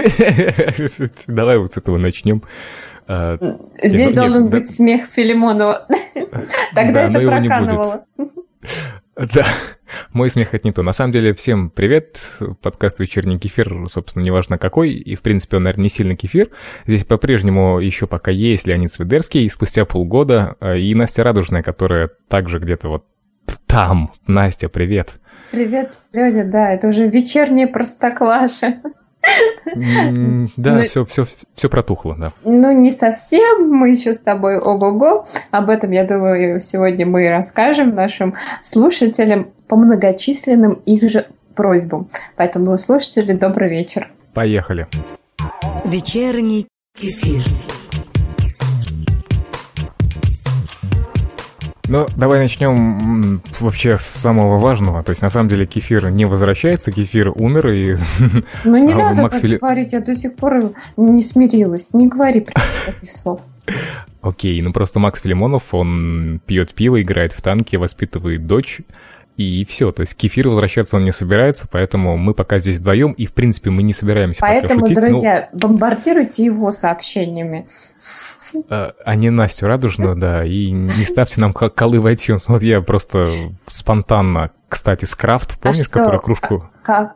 Давай вот с этого начнем. А, Здесь должен быть смех Филимонова. Тогда это проканывало. Да, мой смех это не то. На самом деле, всем привет. Подкаст «Вечерний кефир», собственно, неважно какой. И, в принципе, он, наверное, не сильно кефир. Здесь по-прежнему еще пока есть Леонид Свидерский. И спустя полгода а, и Настя Радужная, которая также где-то вот там. Настя, привет. Привет, Леня, да, это уже вечернее простокваша. Да, все, все, все протухло, да. Ну, не совсем. Мы еще с тобой ого-го. Об этом, я думаю, сегодня мы расскажем нашим слушателям по многочисленным их же просьбам. Поэтому, слушатели, добрый вечер. Поехали. Вечерний кефир. Ну, давай начнем вообще с самого важного. То есть, на самом деле, кефир не возвращается, кефир умер, и... Ну, не а надо Макс так Фили... говорить, я до сих пор не смирилась. Не говори таких слов. Окей, ну просто Макс Филимонов, он пьет пиво, играет в танки, воспитывает дочь, и все. То есть кефир возвращаться он не собирается, поэтому мы пока здесь вдвоем, и в принципе мы не собираемся Поэтому, шутить. друзья, ну... бомбардируйте его сообщениями. А, а не Настю Радужную, да, и не ставьте нам колы в iTunes. Вот я просто спонтанно кстати, Скрафт, помнишь, а что, который кружку...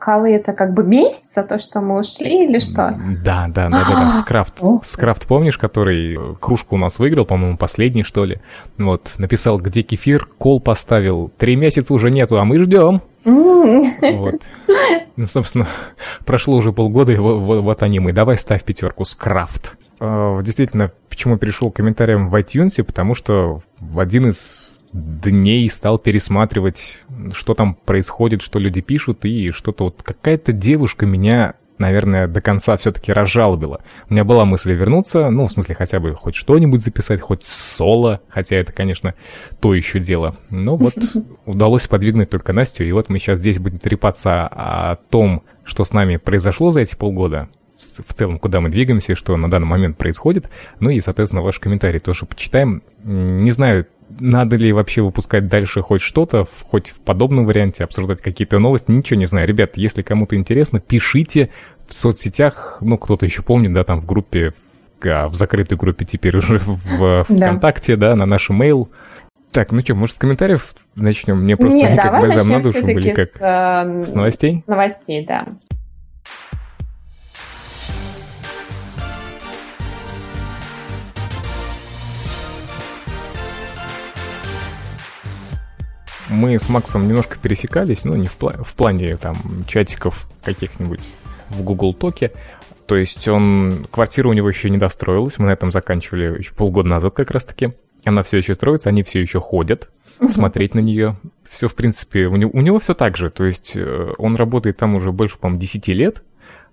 Колы это как бы месть за то, что мы ушли или что? Да, да, да, да, да, Скрафт. Скрафт, помнишь, который кружку у нас выиграл, по-моему, последний, что ли? Вот, написал, где кефир, кол поставил, три месяца уже нету, а мы ждем. Вот. Ну, собственно, прошло уже полгода, и вот, вот они мы. Давай ставь пятерку, Скрафт. А, действительно, почему перешел к комментариям в iTunes, потому что в один из дней стал пересматривать, что там происходит, что люди пишут, и что-то вот какая-то девушка меня наверное, до конца все-таки разжалобила. У меня была мысль вернуться, ну, в смысле, хотя бы хоть что-нибудь записать, хоть соло, хотя это, конечно, то еще дело. Но вот удалось подвигнуть только Настю, и вот мы сейчас здесь будем трепаться о том, что с нами произошло за эти полгода, в целом, куда мы двигаемся что на данный момент происходит. Ну и, соответственно, ваши комментарии тоже почитаем. Не знаю, надо ли вообще выпускать дальше хоть что-то, хоть в подобном варианте, обсуждать какие-то новости, ничего не знаю. Ребят, если кому-то интересно, пишите в соцсетях, ну, кто-то еще помнит, да, там в группе, в, в закрытой группе теперь уже в, ВКонтакте, да. на наш mail. Так, ну что, может, с комментариев начнем? Мне просто Нет, как давай бальзам на душу были, как с, э, с новостей? С новостей, да. Мы с Максом немножко пересекались, ну, не в, пла- в плане там чатиков каких-нибудь в Google Токе. То есть он, квартира у него еще не достроилась, мы на этом заканчивали еще полгода назад как раз-таки. Она все еще строится, они все еще ходят смотреть на нее. Все, в принципе, у него, у него все так же. То есть э, он работает там уже больше, по-моему, 10 лет,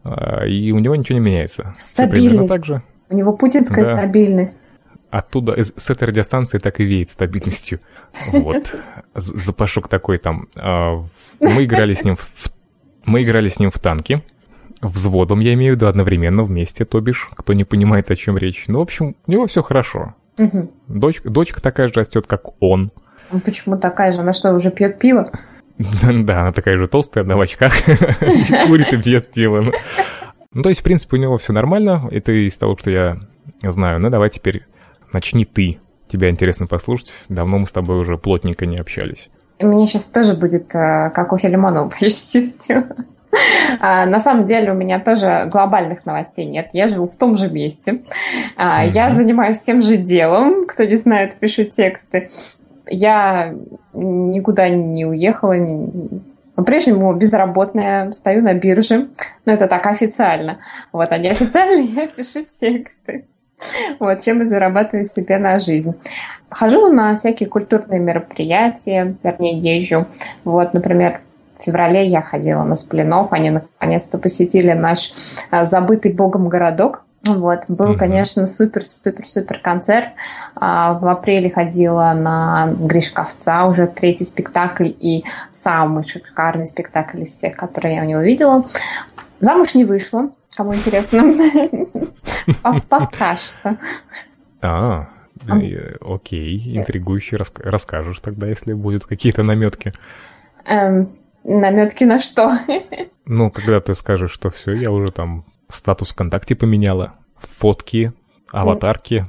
а, и у него ничего не меняется. Стабильность. так же. У него путинская да. стабильность оттуда, с этой радиостанции так и веет стабильностью. Вот. Запашок такой там. А, мы играли с ним в, мы играли с ним в танки. Взводом, я имею в виду, одновременно вместе, то бишь, кто не понимает, о чем речь. Ну, в общем, у него все хорошо. Угу. Дочка, дочка такая же растет, как он. Ну, почему такая же? Она что, уже пьет пиво? Да, она такая же толстая, одна в очках. Курит и пьет пиво. Ну, то есть, в принципе, у него все нормально. Это из того, что я знаю. Ну, давай теперь начни ты. Тебя интересно послушать. Давно мы с тобой уже плотненько не общались. Мне сейчас тоже будет, э, как у Филимонова, почти все. А, на самом деле у меня тоже глобальных новостей нет. Я живу в том же месте. А, я занимаюсь тем же делом. Кто не знает, пишу тексты. Я никуда не уехала. По-прежнему безработная, стою на бирже. Но это так официально. Вот, а неофициально я пишу тексты. Вот, чем и зарабатываю себе на жизнь. Хожу на всякие культурные мероприятия, вернее, езжу. Вот, например, в феврале я ходила на Сплинов, они наконец-то посетили наш а, забытый богом городок. Вот, был, mm-hmm. конечно, супер-супер-супер концерт. А, в апреле ходила на Гришковца, уже третий спектакль и самый шикарный спектакль из всех, которые я у него видела. Замуж не вышла, кому интересно. Пока что. А, окей, интригующе расскажешь тогда, если будут какие-то наметки. Эм, наметки на что? Ну, когда ты скажешь, что все, я уже там статус ВКонтакте поменяла, фотки, аватарки.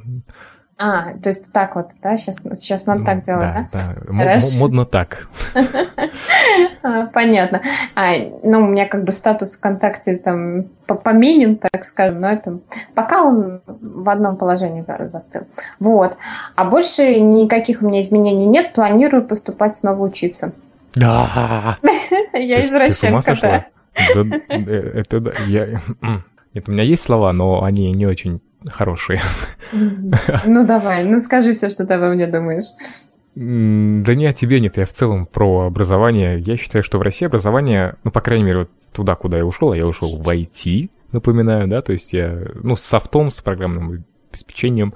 А, то есть так вот, да? Сейчас, сейчас надо Ну, так делать, да? да? Хорошо. м- модно так. А, Понятно. А, ну, у меня как бы статус ВКонтакте там по- поменен, так скажем, но это пока он в одном положении за- застыл. Вот. А больше никаких у меня изменений нет. Планирую поступать снова учиться. Да. Я извращенка, да. Да, Это да. Я... Нет, у меня есть слова, но они не очень хорошие. Ну, давай, ну скажи все, что ты обо мне думаешь. Да не о тебе нет, я в целом про образование. Я считаю, что в России образование, ну, по крайней мере, вот туда, куда я ушел, а я ушел в IT, напоминаю, да, то есть я, ну, с софтом, с программным обеспечением,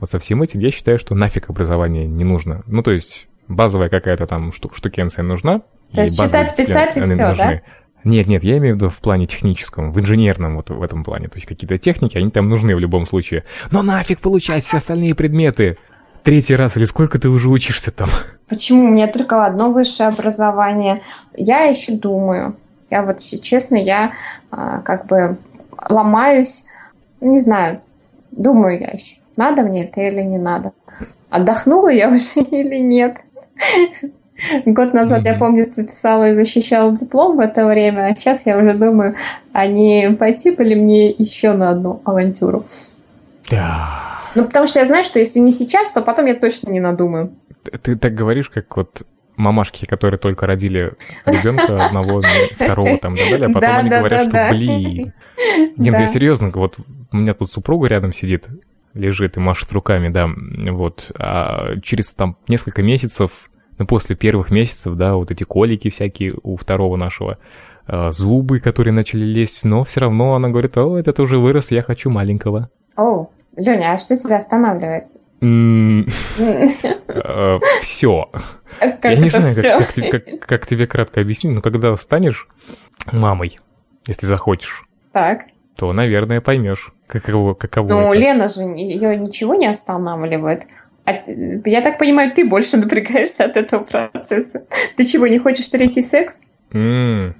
вот со всем этим, я считаю, что нафиг образование не нужно. Ну, то есть базовая какая-то там шту- штукенция нужна. То есть читать, писать и всё, нужны. Нет, нет, я имею в виду в плане техническом, в инженерном вот в этом плане. То есть какие-то техники, они там нужны в любом случае. Но нафиг получать все остальные предметы? Третий раз или сколько ты уже учишься там? Почему? У меня только одно высшее образование. Я еще думаю. Я вот, честно, я а, как бы ломаюсь. Не знаю. Думаю я еще. Надо мне это или не надо. Отдохнула я уже или нет. Год назад, я Мгм. помню, записала и защищала диплом в это время, а сейчас я уже думаю, а не пойти бы ли мне еще на одну авантюру. Да. Ну, потому что я знаю, что если не сейчас, то потом я точно не надумаю. Ты так говоришь, как вот мамашки, которые только родили ребенка одного, ну, второго там и так далее, а потом Да, они да, говорят, да, что да. блин. Нет, Да. я серьезно, вот у меня тут супруга рядом сидит, лежит и машет руками, да, вот, а через там несколько месяцев, ну, после первых месяцев, да, вот эти колики всякие у второго нашего, а, зубы, которые начали лезть, но все равно она говорит, о, этот уже вырос, я хочу маленького. О, Леня, а что тебя останавливает? Все. Как Я не это знаю, все? как, тебе- кратко объяснить, но когда станешь мамой, если захочешь, Так. то, наверное, поймешь, каково, каково Ну, это. Лена же ее ничего не останавливает. А, я так понимаю, ты больше напрягаешься от этого процесса. Ты чего, не хочешь третий секс? М,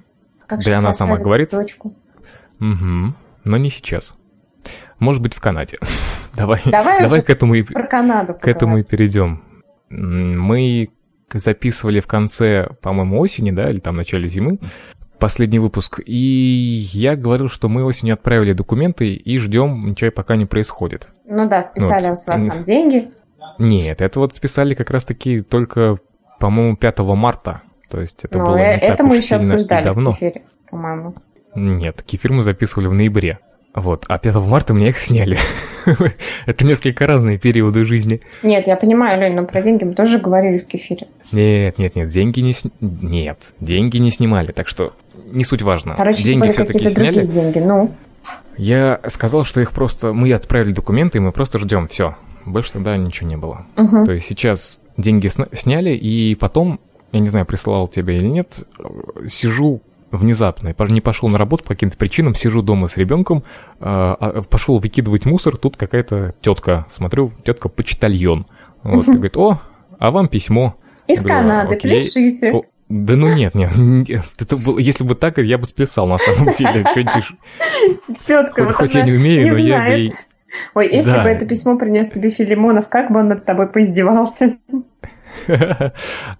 Как Да она сама говорит. Дочку. мгм. Но не сейчас. Может быть, в Канаде. Давай, Давай давай к этому и, Про Канаду к этому и поговорим. перейдем. Мы записывали в конце, по-моему, осени, да, или там в начале зимы, последний выпуск, и я говорил, что мы осенью отправили документы и ждем, ничего пока не происходит. Ну да, списали Вот. с вас там деньги. Нет, это вот списали как раз-таки только, по-моему, 5 марта. То есть это Ну, было э, не так это мы уж еще сильно обсуждали в давно. эфире, по-моему. Нет, кефир мы записывали в ноябре. Вот, а 5 марта меня их сняли. это несколько разные периоды жизни. Нет, я понимаю, Лень, но про деньги мы тоже говорили в кефире. Нет, нет, нет, деньги не сни- Нет, деньги не снимали, так что не суть важно. Короче, деньги все-таки сняли. другие деньги. Ну, Я сказал, что их просто... Мы отправили документы, и мы просто ждем. Все. Больше тогда ничего не было. Мгм. То есть сейчас деньги сняли, и потом, я не знаю, присылал тебе или нет, э, сижу внезапно, я не пошел на работу по каким-то причинам, сижу дома с ребенком, пошел выкидывать мусор, тут какая-то тетка, смотрю, тетка почтальон. Вот, и говорит, о, а вам письмо. из Я говорю, Канады, окей. пишите. О, Да ну нет, нет, нет, это было, если бы так, я бы сплясал на самом деле. Тетка, Хоть, вот хоть я не умею, но я знает. ей... Ой, если Да. бы это письмо принес тебе Филимонов, как бы он над тобой поиздевался?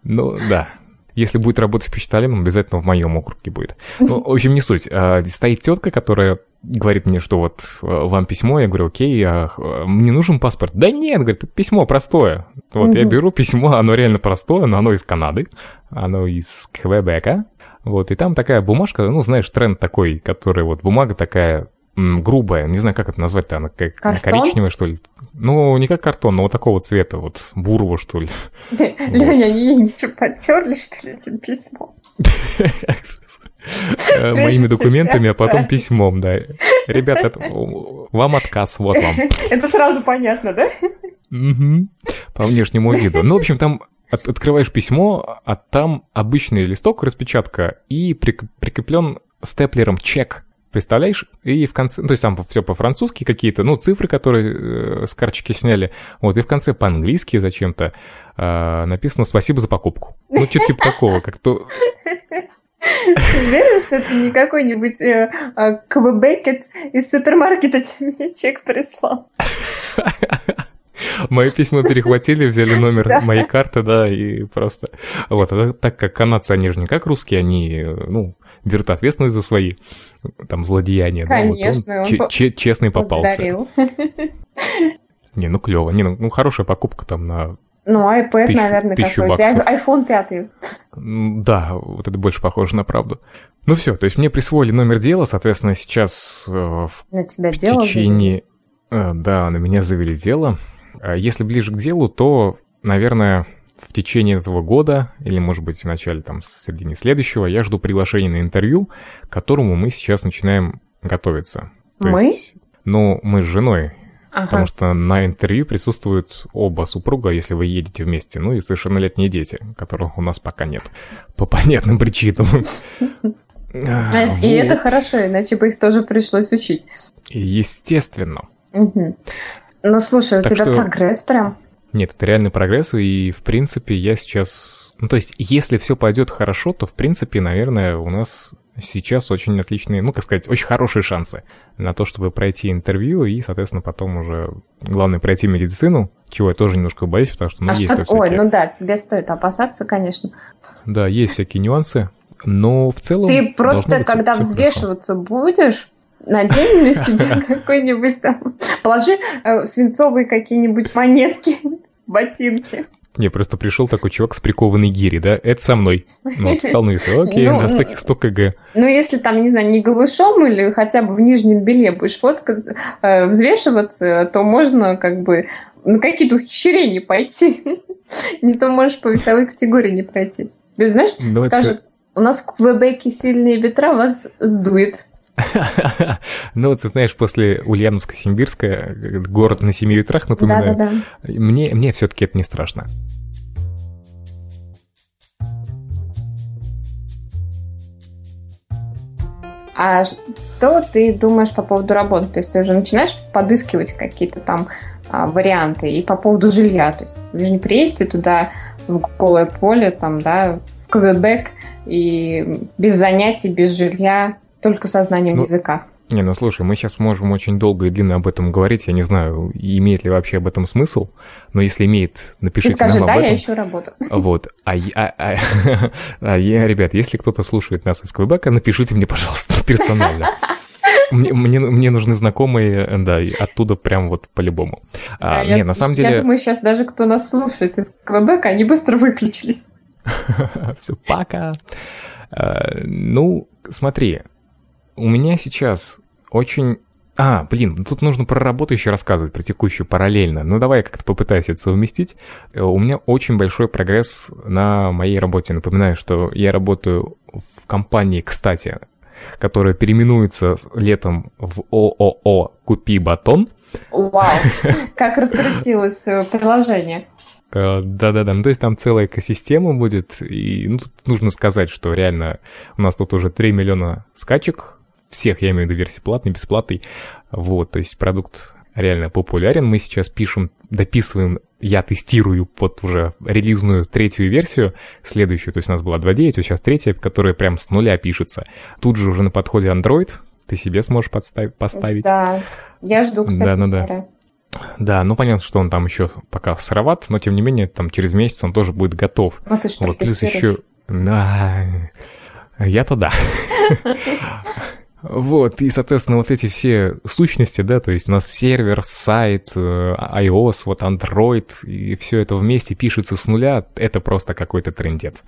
Ну, да. Если будет работать почтальоном, обязательно в моем округе будет. Ну, в общем, не суть. А, Стоит тетка, которая говорит мне, что вот э, вам письмо, я говорю, окей, а э, мне нужен паспорт. Да нет, говорит, письмо простое. Вот я Мгм. беру письмо, оно реально простое, но оно из Канады, оно из Квебека. Вот, и там такая бумажка, ну, знаешь, тренд такой, который вот бумага такая грубая, не знаю, как это назвать-то, она как Картон? коричневая, что ли. Ну, не как картон, но вот такого цвета, вот бурого, что ли. Леня, они что, потерли, что ли, этим письмом? Э, моими документами, а потом письмом, да. Ребята, вам отказ, вот вам. Это сразу понятно, да? По внешнему виду. Ну, в общем, там от- открываешь письмо, а там обычный листок, распечатка, и прик- прикреплен степлером чек. Представляешь? И в конце, ну, то есть там все по-французски какие-то, ну, цифры, которые э, с карточки сняли, вот, и в конце по-английски зачем-то э, написано «Спасибо за покупку». Ну, что-то типа такого, как то... Ты уверен, что это не какой-нибудь э, э, Квебекет из супермаркета тебе чек прислал? Мое письмо перехватили, взяли номер моей карты, да, и просто... Вот, а так как канадцы, они же не как русские, они, ну, берут ответственность за свои там злодеяния. Конечно, да, вот он, он ч- честный попался. Не, ну клево. Не, ну, ну хорошая покупка там на ну, iPad, тысячу, наверное, какой-то. iPhone 5. Да, вот это больше похоже на правду. Ну все, то есть мне присвоили номер дела, соответственно, сейчас э, в, на тебя в дело течение... Завели? Э, да, на меня завели дело. А если ближе к делу, то, наверное, в течение этого года, или, может быть, в начале, там, в середине следующего, я жду приглашения на интервью, к которому мы сейчас начинаем готовиться. То мы? Есть, ну, мы с женой Ага. Потому что на интервью присутствуют оба супруга, если вы едете вместе, ну и совершеннолетние дети, которых у нас пока нет. По понятным причинам. А, и это хорошо, иначе бы их тоже пришлось учить. Естественно. Ну, слушай, у тебя прогресс прям. Нет, это реальный прогресс, и, в принципе, я сейчас... Ну, то есть, если все пойдет хорошо, то, в принципе, наверное, у нас сейчас очень отличные, ну, как сказать, очень хорошие шансы на то, чтобы пройти интервью и, соответственно, потом уже, главное, пройти медицину, чего я тоже немножко боюсь, потому что, ну, а есть что... всякие... Ой, ну да, тебе стоит опасаться, конечно. Да, есть всякие нюансы, но в целом... Ты просто, когда взвешиваться хорошо. будешь, надень на себя какой-нибудь там, положи э, свинцовые какие-нибудь монетки, ботинки. Не, просто пришел такой чувак с прикованной гири, да? Это со мной. Ну, встал на весы. Окей, ну, на 100, 100 кг. Ну, если там, не знаю, не голышом или хотя бы в нижнем белье будешь фоткать, э, взвешиваться, то можно как бы на какие-то ухищрения пойти. не то можешь по весовой категории не пройти. Ты знаешь, Давайте... скажут, у нас в Квебеке сильные ветра, вас сдует. Ну, вот ты знаешь, после Ульяновска-Симбирска, город на семи ветрах, напоминаю, да, да, да. мне, мне все-таки это не страшно. А что ты думаешь по поводу работы? То есть ты уже начинаешь подыскивать какие-то там а, варианты и по поводу жилья. То есть вы же не приедете туда в голое поле, там, да, в Квебек и без занятий, без жилья только со знанием ну, языка. Не, ну слушай, мы сейчас можем очень долго и длинно об этом говорить. Я не знаю, имеет ли вообще об этом смысл, но если имеет, напишите Ты скажи, нам да, об этом. я ищу работу. Вот. А, а, а, а я, ребят, если кто-то слушает нас из Квебека, напишите мне, пожалуйста, персонально. Мне, мне, мне нужны знакомые, да, и оттуда прям вот по-любому. А, я, не, на самом деле... Я думаю, сейчас даже кто нас слушает из Квебека, они быстро выключились. Все, пока. А, ну, смотри, у меня сейчас очень... А, блин, ну тут нужно про работу еще рассказывать, про текущую параллельно. Ну давай я как-то попытаюсь это совместить. Э, у меня очень большой прогресс на моей работе. Напоминаю, что я работаю в компании, кстати, которая переименуется летом в ООО «Купи батон». Вау, как раскрутилось э, приложение. Э, да-да-да, ну то есть там целая экосистема будет, и ну, тут нужно сказать, что реально у нас тут уже 3 миллиона скачек всех, я имею в виду версии платной, бесплатной. Вот, то есть продукт реально популярен. Мы сейчас пишем, дописываем, я тестирую под уже релизную третью версию, следующую, то есть у нас была 2.9, а сейчас третья, которая прям с нуля пишется. Тут же уже на подходе Android, ты себе сможешь подставить, поставить. Да, я жду, кстати, да, ну, да. Да, ну понятно, что он там еще пока сыроват, но тем не менее, там через месяц он тоже будет готов. Ну ты что, вот, плюс еще... Да, я-то да. Вот, и, соответственно, вот эти все сущности, да, то есть у нас сервер, сайт, э, iOS, вот Android, и все это вместе пишется с нуля, это просто какой-то трендец.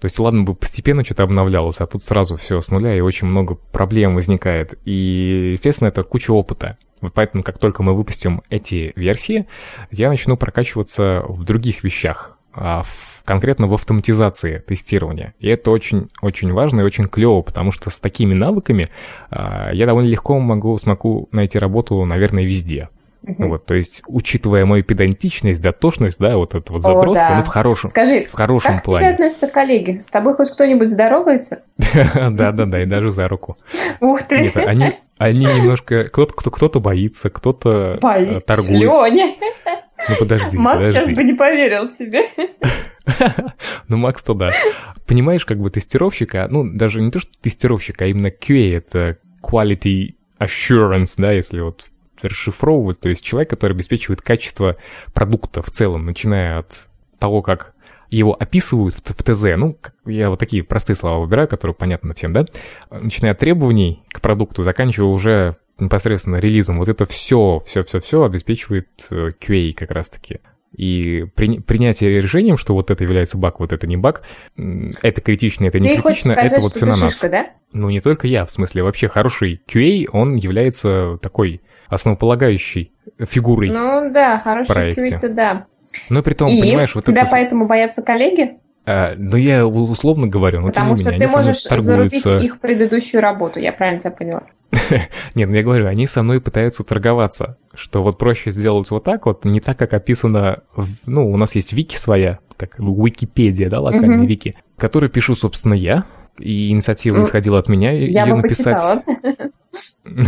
То есть, ладно бы постепенно что-то обновлялось, а тут сразу все с нуля, и очень много проблем возникает. И, естественно, это куча опыта. Вот поэтому, как только мы выпустим эти версии, я начну прокачиваться в других вещах. А, в, конкретно в автоматизации тестирования. И это очень-очень важно и очень клево, потому что с такими навыками а, я довольно легко могу, смогу найти работу, наверное, везде. Uh-huh. Вот, то есть, учитывая мою педантичность, дотошность, да, вот это вот задротство, да. ну, в хорошем, Скажи, в хорошем как плане. к тебе относятся коллеги? С тобой хоть кто-нибудь здоровается? Да-да-да, и даже за руку. Ух ты! Нет, они, они немножко... Кто-то кто боится, кто-то Бои... торгует. Леня! Ну подожди, Макс подожди. сейчас бы не поверил тебе. Ну, Макс, то да. Понимаешь, как бы тестировщика, ну, даже не то, что тестировщик, а именно QA, это Quality Assurance, да, если вот расшифровывать, то есть человек, который обеспечивает качество продукта в целом, начиная от того, как его описывают в, в ТЗ, ну, я вот такие простые слова выбираю, которые понятны всем, да, начиная от требований к продукту, заканчивая уже непосредственно релизом, вот это все, все, все, все обеспечивает э, QA как раз-таки. И при, принятие решением, что вот это является баг, вот это не баг, это критично, это не Ты критично, сказать, это вот все на нас. Шишка, да? Ну, не только я, в смысле, вообще хороший QA, он является такой основополагающей фигурой Ну да, хороший QA, то да. Но при том, и понимаешь, вот тебя это... поэтому боятся коллеги? А, ну, я условно говорю, но Потому что менее, ты можешь зарубить их предыдущую работу, я правильно тебя поняла? Нет, ну я говорю, они со мной пытаются торговаться, что вот проще сделать вот так вот, не так, как описано, в, ну, у нас есть вики своя, так, Википедия, да, локальная вики, которую пишу, собственно, я, и инициатива исходила от меня я ее написать.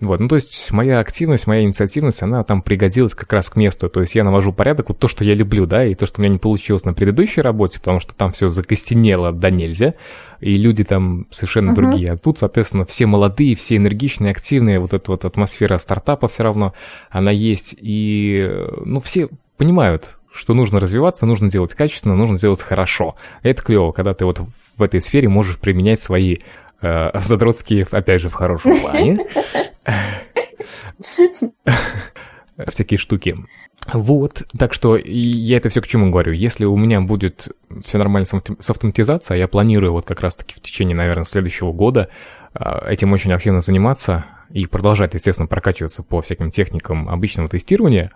Вот, ну то есть моя активность, моя инициативность, она там пригодилась как раз к месту. То есть я навожу порядок, вот то, что я люблю, да, и то, что у меня не получилось на предыдущей работе, потому что там все закостенело да нельзя, и люди там совершенно uh-huh. другие. А тут, соответственно, все молодые, все энергичные, активные, вот эта вот атмосфера стартапа все равно, она есть. И, ну, все понимают, что нужно развиваться, нужно делать качественно, нужно делать хорошо. Это клево, когда ты вот в этой сфере можешь применять свои э, задротские, опять же, в хорошем плане, всякие штуки. Вот, так что я это все к чему говорю. Если у меня будет все нормально с автоматизацией, а я планирую вот как раз-таки в течение, наверное, следующего года а, этим очень активно заниматься и продолжать, естественно, прокачиваться по всяким техникам обычного тестирования,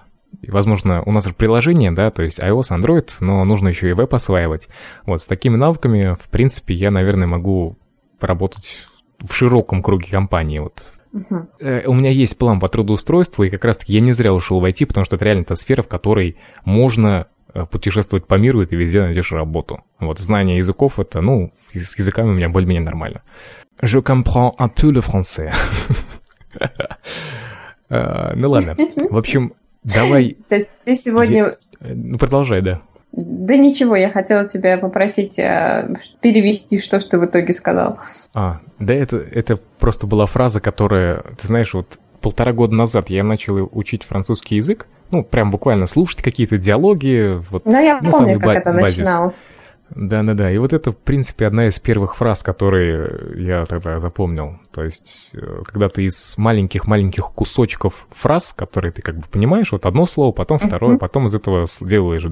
возможно, у нас же приложение, да, то есть iOS, Android, но нужно еще и веб осваивать. Вот с такими навыками, в принципе, я, наверное, могу поработать в широком круге компании, вот Угу. У меня есть план по трудоустройству, и как раз-таки я не зря ушел в IT, потому что это реально та сфера, в которой можно э, путешествовать по миру, и ты везде найдешь работу. Вот знание языков это, ну, с языками у меня более-менее нормально. Je comprends un peu le français. Э, ну ладно. В общем, давай... То есть ты сегодня... Ну, продолжай, да. Да ничего, я хотела тебя попросить э, перевести, что ж ты в итоге сказал. А, да это, это просто была фраза, которая, ты знаешь, вот полтора года назад я начал учить французский язык, ну, прям буквально слушать какие-то диалоги. Вот, ну, я ну, помню, как это базис. начиналось. Да-да-да, и вот это, в принципе, одна из первых фраз, которые я тогда запомнил. То есть, э, когда ты из маленьких-маленьких кусочков фраз, которые ты как бы понимаешь, вот одно слово, потом второе, потом из этого делаешь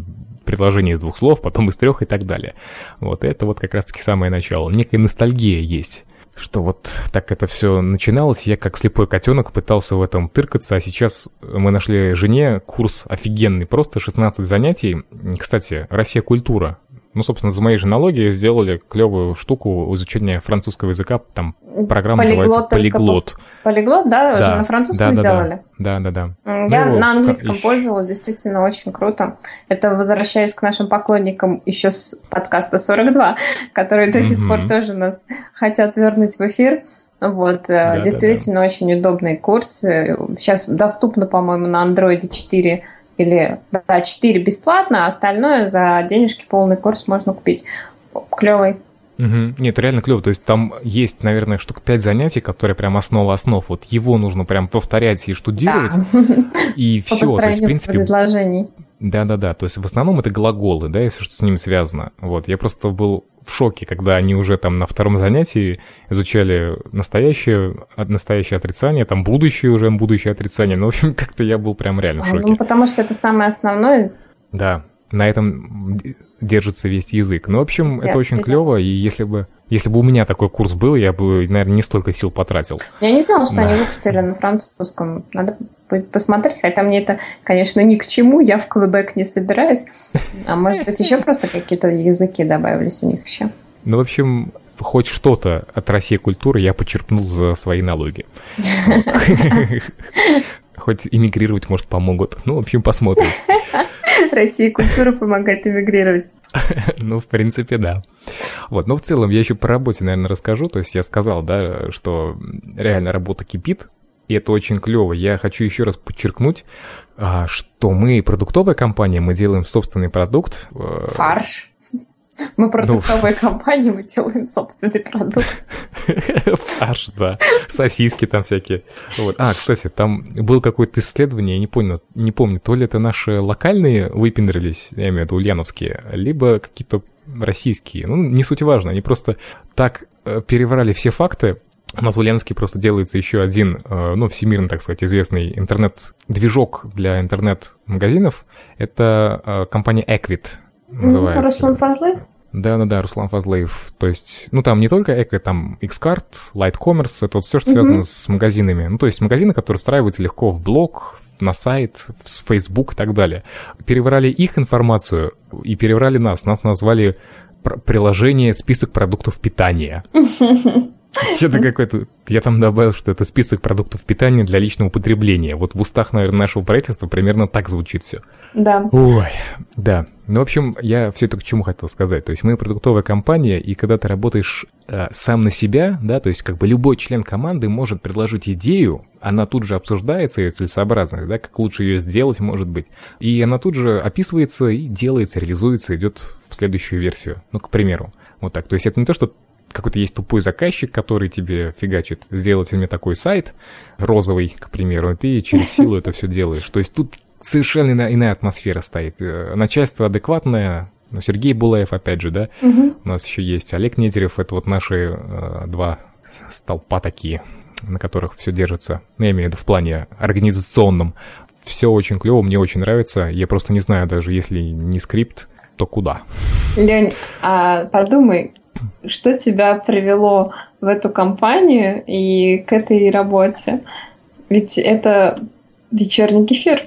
предложение из двух слов, потом из трех и так далее. Вот это вот как раз-таки самое начало. Некая ностальгия есть что вот так это все начиналось, я как слепой котенок пытался в этом тыркаться, а сейчас мы нашли жене курс офигенный, просто 16 занятий. Кстати, Россия культура, ну, собственно, за моей же налоги сделали клевую штуку изучения французского языка. Там программа Полиглот называется Полиглот. Полиглот, да? да. Уже на французском да, да, делали? Да, да, да. да. Я ну, на английском в... пользовалась, действительно очень круто. Это возвращаясь к нашим поклонникам еще с подкаста 42, которые до сих пор тоже нас хотят вернуть в эфир. Вот, э, да, действительно да, да. очень удобный курс. Сейчас доступно, по-моему, на Android 4 или да, 4 бесплатно, а остальное за денежки полный курс можно купить. Клевый. Угу. Нет, реально клево. То есть там есть, наверное, штук 5 занятий, которые прям основа основ. Вот его нужно прям повторять и штудировать. Да. И все. По то есть, в принципе, предложений. Да-да-да. То есть в основном это глаголы, да, если что с ним связано. Вот. Я просто был в шоке, когда они уже там на втором занятии изучали настоящее, настоящее отрицание, там будущее уже, будущее отрицание. Ну, в общем, как-то я был прям реально в шоке. Ну, потому что это самое основное. Да, на этом держится весь язык. Ну, в общем, это очень клево, и если бы, если бы у меня такой курс был, я бы, наверное, не столько сил потратил. Я не знала, что да. они выпустили на французском. Надо посмотреть, хотя мне это, конечно, ни к чему, я в Квебек не собираюсь. А может быть, еще просто какие-то языки добавились у них еще. Ну, в общем, хоть что-то от России культуры я почерпнул за свои налоги. Хоть иммигрировать, может, помогут. Ну, в общем, посмотрим. Россия культура помогает эмигрировать. Ну, в принципе, да. Вот, но в целом я еще по работе, наверное, расскажу. То есть я сказал, да, что реально работа кипит, и это очень клево. Я хочу еще раз подчеркнуть, а, что мы продуктовая компания, мы делаем собственный продукт. Э, Фарш. Мы продуктовая ну, компания, мы делаем собственный продукт. Фарш, да. Сосиски там всякие. Вот. А, кстати, там было какое-то исследование, я не помню, не помню, то ли это наши локальные выпендрились, я имею в виду ульяновские, либо какие-то российские. Ну, не суть важно, они просто так э, переврали все факты, у нас в Ульяновске просто делается еще один, э, ну, всемирно, так сказать, известный интернет-движок для интернет-магазинов. Это э, компания Equit называется. Руслан Фазлыев? Да-да-да, Руслан Фазлыев. То есть, ну, там не только Equit, там Xcard, Light Commerce, это вот все, что связано mm-hmm. с магазинами. Ну, то есть магазины, которые встраиваются легко в блог, на сайт, в Facebook и так далее. Переврали их информацию и переврали нас. Нас назвали приложение список продуктов питания. Что-то какой-то... Я там добавил, что это список продуктов питания для личного употребления. Вот в устах, наверное, нашего правительства примерно так звучит все. Да. Ой, да. Ну, в общем, я все это к чему хотел сказать. То есть мы продуктовая компания, и когда ты работаешь э, сам на себя, да, то есть как бы любой член команды может предложить идею, она тут же обсуждается, ее целесообразность, да, как лучше ее сделать, может быть. И она тут же описывается и делается, реализуется, идет в следующую версию. Ну, к примеру. Вот так. То есть это не то, что какой-то есть тупой заказчик, который тебе фигачит, сделайте мне такой сайт, розовый, к примеру, и ты через силу это все делаешь. То есть тут совершенно иная атмосфера стоит. Э, начальство адекватное, ну, Сергей Булаев, опять же, да, угу. у нас еще есть Олег Нетерев, это вот наши э, два столпа такие, на которых все держится, ну, я имею в виду в плане организационном. Все очень клево, мне очень нравится, я просто не знаю, даже если не скрипт, то куда? Лень, а подумай, что тебя привело в эту компанию и к этой работе? Ведь это вечерний кефир.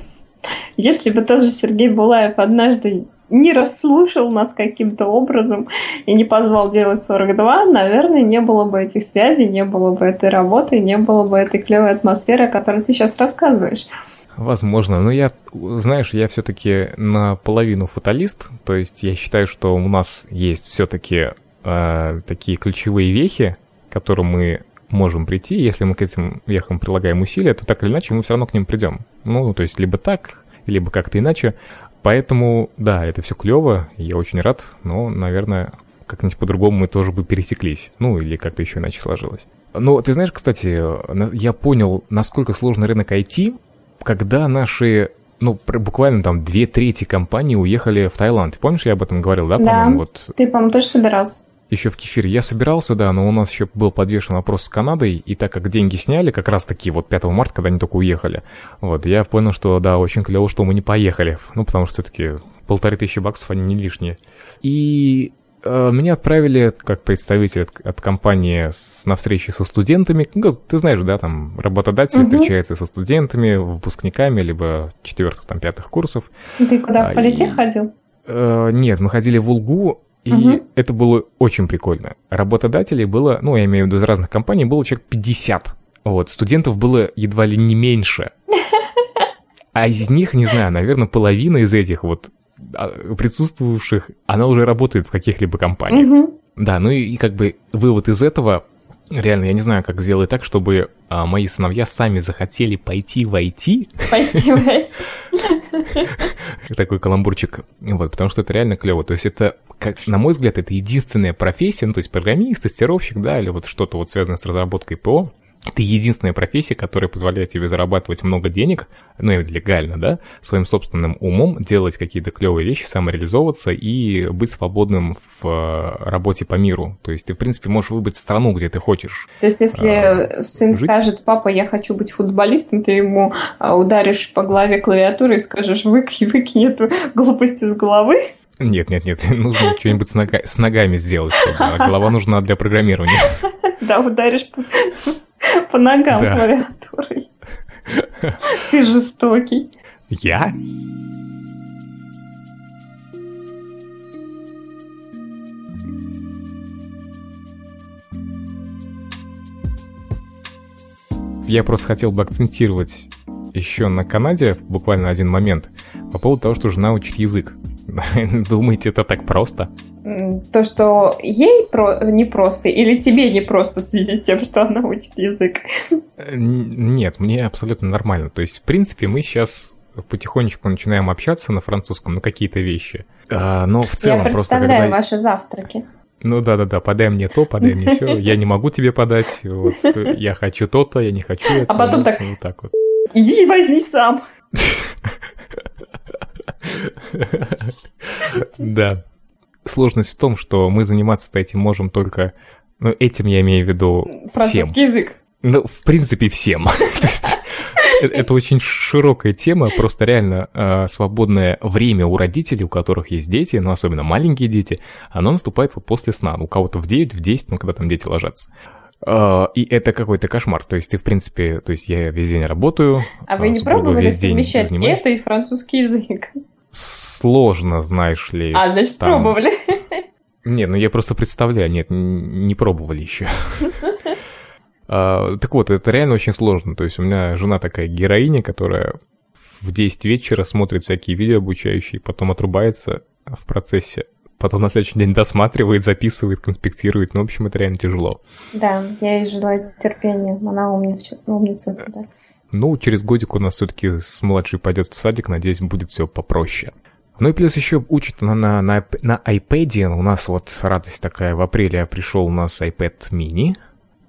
Если бы тоже Сергей Булаев однажды не расслушал нас каким-то образом и не позвал делать 42, наверное, не было бы этих связей, не было бы этой работы, не было бы этой клевой атмосферы, о которой ты сейчас рассказываешь. Возможно, но я, знаешь, я все-таки наполовину фаталист, то есть я считаю, что у нас есть все-таки э, такие ключевые вехи, к которым мы можем прийти, если мы к этим вехам прилагаем усилия, то так или иначе мы все равно к ним придем. Ну, то есть либо так, либо как-то иначе. Поэтому, да, это все клево, я очень рад, но, наверное, как-нибудь по-другому мы тоже бы пересеклись. Ну, или как-то еще иначе сложилось. Но ты знаешь, кстати, я понял, насколько сложный рынок IT, когда наши ну, буквально там две трети компаний уехали в Таиланд. Помнишь, я об этом говорил, да? Да, вот... ты, по-моему, тоже собирался. Еще в кефире я собирался, да, но у нас еще был подвешен вопрос с Канадой, и так как деньги сняли, как раз таки вот 5 марта, когда они только уехали, вот, я понял, что, да, очень клево, что мы не поехали, ну, потому что все-таки полторы тысячи баксов, они не лишние. И э, меня отправили как представитель от, от компании с, на встречи со студентами. Ну, ты знаешь, да, там работодатель угу. встречается со студентами, выпускниками, либо четвертых, там, пятых курсов. Ты куда, в политех и, ходил? Э, нет, мы ходили в Улгу, и угу. это было очень прикольно. Работодателей было, ну, я имею в виду из разных компаний, было человек 50. Вот, студентов было едва ли не меньше. А из них, не знаю, наверное, половина из этих вот а, присутствовавших, она уже работает в каких-либо компаниях. Угу. Да, ну и, и как бы вывод из этого, реально, я не знаю, как сделать так, чтобы а, мои сыновья сами захотели пойти в IT. Пойти в IT. Такой каламбурчик. Вот, потому что это реально клево. То есть это, как, на мой взгляд, это единственная профессия, ну, то есть программист, тестировщик, да, или вот что-то вот связанное с разработкой ПО, это единственная профессия, которая позволяет тебе зарабатывать много денег, ну и легально, да, своим собственным умом, делать какие-то клевые вещи, самореализовываться и быть свободным в э, работе по миру. То есть ты, в принципе, можешь выбрать страну, где ты хочешь. То есть если а, сын жить. скажет, папа, я хочу быть футболистом, ты ему а, ударишь по голове клавиатурой и скажешь, выкинь, выкинь эту глупость из головы? Нет, нет, нет, нужно что-нибудь с, нога- с ногами сделать, чтобы а голова нужна для программирования. Да, ударишь по ногам да. клавиатурой. Ты жестокий. Я? Я просто хотел бы акцентировать еще на Канаде буквально один момент по поводу того, что жена учит язык. Думаете, это так просто? То, что ей про- непросто или тебе непросто в связи с тем, что она учит язык? Э, нет, мне абсолютно нормально. То есть, в принципе, мы сейчас потихонечку начинаем общаться на французском на какие-то вещи. А, но в целом Я просто представляю когда... ваши завтраки. Ну да-да-да, подай мне то, подай мне все. Я не могу тебе подать. Вот, я хочу то-то, я не хочу это. А потом вот, так- Вот так вот. Иди и возьми сам. Да. Сложность в том, что мы заниматься этим можем только... Ну, этим я имею в виду всем. Французский язык. Ну, в принципе, всем. Это очень широкая тема, просто реально э, свободное время у родителей, у которых есть дети, ну, особенно маленькие дети, оно наступает вот после сна. У кого-то в 9, в 10, ну, когда там дети ложатся. Э, И это какой-то кошмар. То есть ты, в принципе, то есть я весь день работаю. А вы а не пробовали совмещать это и французский язык? Сложно, знаешь ли. А, значит, там- пробовали. Не, ну я просто представляю, нет, не пробовали еще. А, Так вот, это реально очень сложно. То есть у меня жена такая героиня, которая в 10 вечера смотрит всякие видео обучающие, потом отрубается в процессе, потом на следующий день досматривает, записывает, конспектирует. Ну, в общем, это реально тяжело. Да, я ей желаю терпения. Она умница, умница у тебя. Ну, через годик у нас все-таки с младшей пойдет в садик, надеюсь, будет все попроще. Ну и плюс еще учит она на, на, на iPad. У нас вот радость такая, в апреле пришел у нас iPad mini,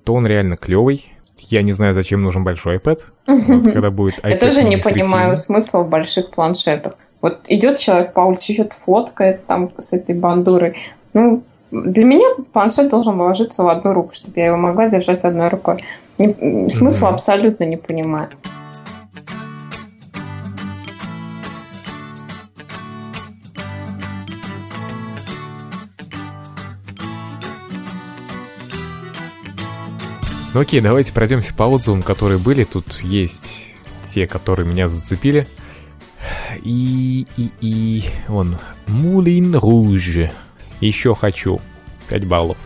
то он реально клевый. Я не знаю, зачем нужен большой iPad, вот когда будет iPad Я тоже не понимаю смысла в больших планшетах. Вот идет человек по улице, что-то фоткает там с этой бандурой. Ну, для меня планшет должен ложиться в одну руку, чтобы я его могла держать одной рукой. Не- смысла Мгм. абсолютно не понимаю. Ну окей, давайте пройдемся по отзывам, которые были. Тут есть те, которые меня зацепили. И, и, и, он, Мулин Руж. Еще хочу. 5 баллов.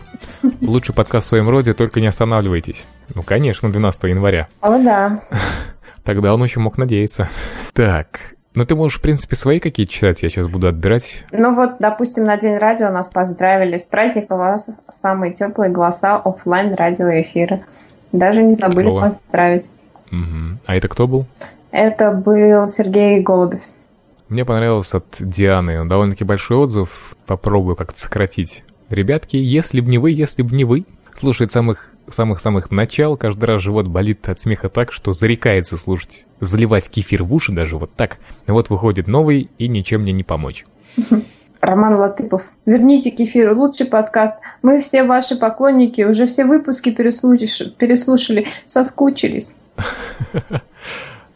Лучший подкаст в своем роде, только не останавливайтесь. Ну, конечно, 12 января. О, да. Тогда он еще мог надеяться. Так, ну ты можешь, в принципе, свои какие-то читать, я сейчас буду отбирать. Ну вот, допустим, на День радио нас поздравили. С праздником вас самые теплые голоса оффлайн радиоэфира. Даже не забыли Клево. поздравить. Мгм. А это кто был? Это был Сергей Голубев. Мне понравилось от Дианы. Довольно-таки большой отзыв. Попробую как-то сократить. Ребятки, если б не вы, если б не вы. Слушает самых самых-самых начал, каждый раз живот болит от смеха так, что зарекается слушать, заливать кефир в уши даже вот так. Вот выходит новый, и ничем мне не помочь. Роман Латыпов. Верните кефир, лучший подкаст. Мы все ваши поклонники, уже все выпуски переслушали, переслушали соскучились.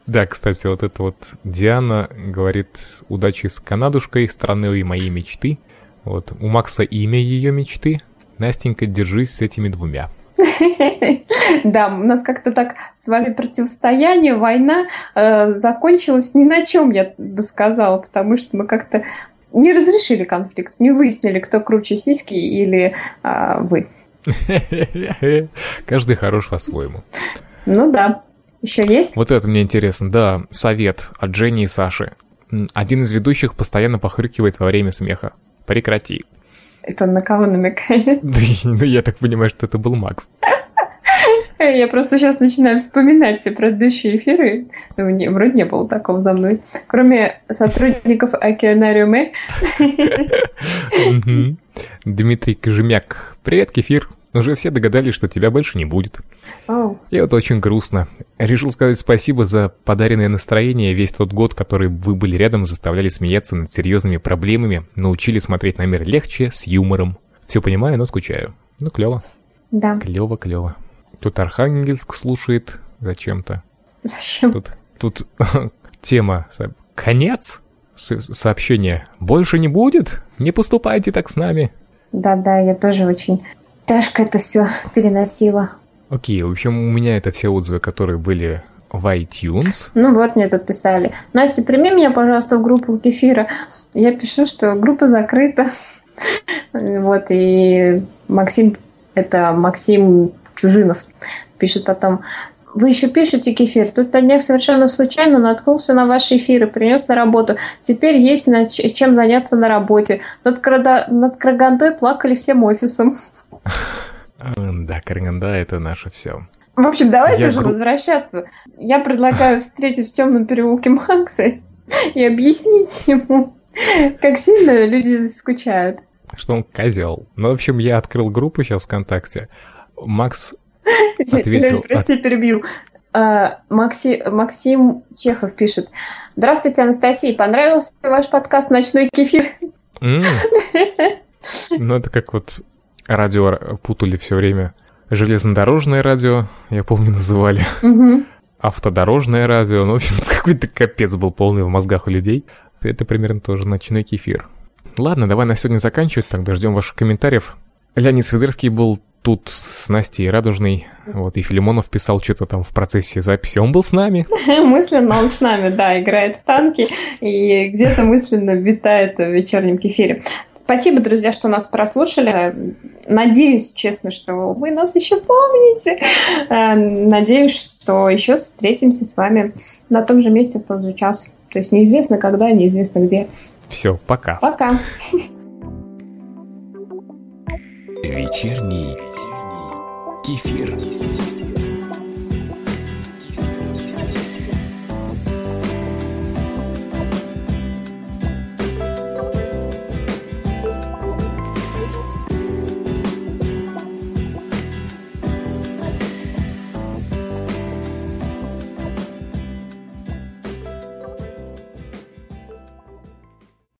Да, кстати, вот это вот Диана говорит удачи с Канадушкой, страной моей мечты. Вот, у Макса имя ее мечты. Настенька, держись с этими двумя. Да, у нас как-то так с вами противостояние, война э, закончилась ни на чем, я бы сказала, потому что мы как-то не разрешили конфликт, не выяснили, кто круче сиськи или а, вы. Каждый хорош по-своему. Ну да. Еще есть? Вот это мне интересно. Да, совет от Жени и Саши. Один из ведущих постоянно похрюкивает во время смеха. Прекрати. Это он на кого намекает? Да, ну, я так понимаю, что это был Макс. Я просто сейчас начинаю вспоминать все предыдущие эфиры. Ну, не- вроде не было такого за мной. Кроме сотрудников Океанариума. Мгм. Дмитрий Кожемяк. Привет, Кефир. Уже все догадались, что тебя больше не будет. Оу. И вот очень грустно. Решил сказать спасибо за подаренное настроение весь тот год, который вы были рядом, заставляли смеяться над серьезными проблемами, научили смотреть на мир легче, с юмором. Все понимаю, но скучаю. Ну, клево. Да. Клево, клево. Тут Архангельск слушает зачем-то. Зачем? Тут, тут тема «Конец?» С- Сообщение «Больше не будет? Не поступайте так с нами». Да-да, я тоже очень тяжко это все переносила. Окей, в общем, у меня это все отзывы, которые были в iTunes. Ну вот, мне тут писали. Настя, прими меня, пожалуйста, в группу кефира. Я пишу, что группа закрыта. Вот, и Максим, это Максим Чужинов, пишет потом. Вы еще пишете кефир. Тут на днях совершенно случайно наткнулся на ваши эфиры, принес на работу. Теперь есть чем заняться на работе. Над, Крада... над Крагандой плакали всем офисом. Да, Караганда — это наше все. В общем, давайте Я уже гру... возвращаться. Я предлагаю встретить в темном переулке Макса и объяснить ему, как сильно люди скучают. Что он козел. Ну, в общем, я открыл группу сейчас ВКонтакте. Макс ответил... Прости, перебью. А, Макси, Максим Чехов пишет. Здравствуйте, Анастасия. Понравился ваш подкаст «Ночной кефир»? Ну, это как вот радио путали все время. Железнодорожное радио, я помню, называли. Автодорожное радио. Ну, в общем, какой-то капец был полный в мозгах у людей. Это примерно тоже ночной кефир. Ладно, давай на сегодня заканчивать, тогда ждем ваших комментариев. Леонид Свидерский был тут с Настей Радужной, вот, и Филимонов писал что-то там в процессе записи. Он был с нами. Мысленно он с нами, да, играет в танки и где-то мысленно витает в вечернем кефире. Спасибо, друзья, что нас прослушали. Надеюсь, честно, что вы нас еще помните. Э, надеюсь, что еще встретимся с вами на том же месте в тот же час. То есть неизвестно когда, неизвестно где. Все, пока. Пока. Вечерний кефир.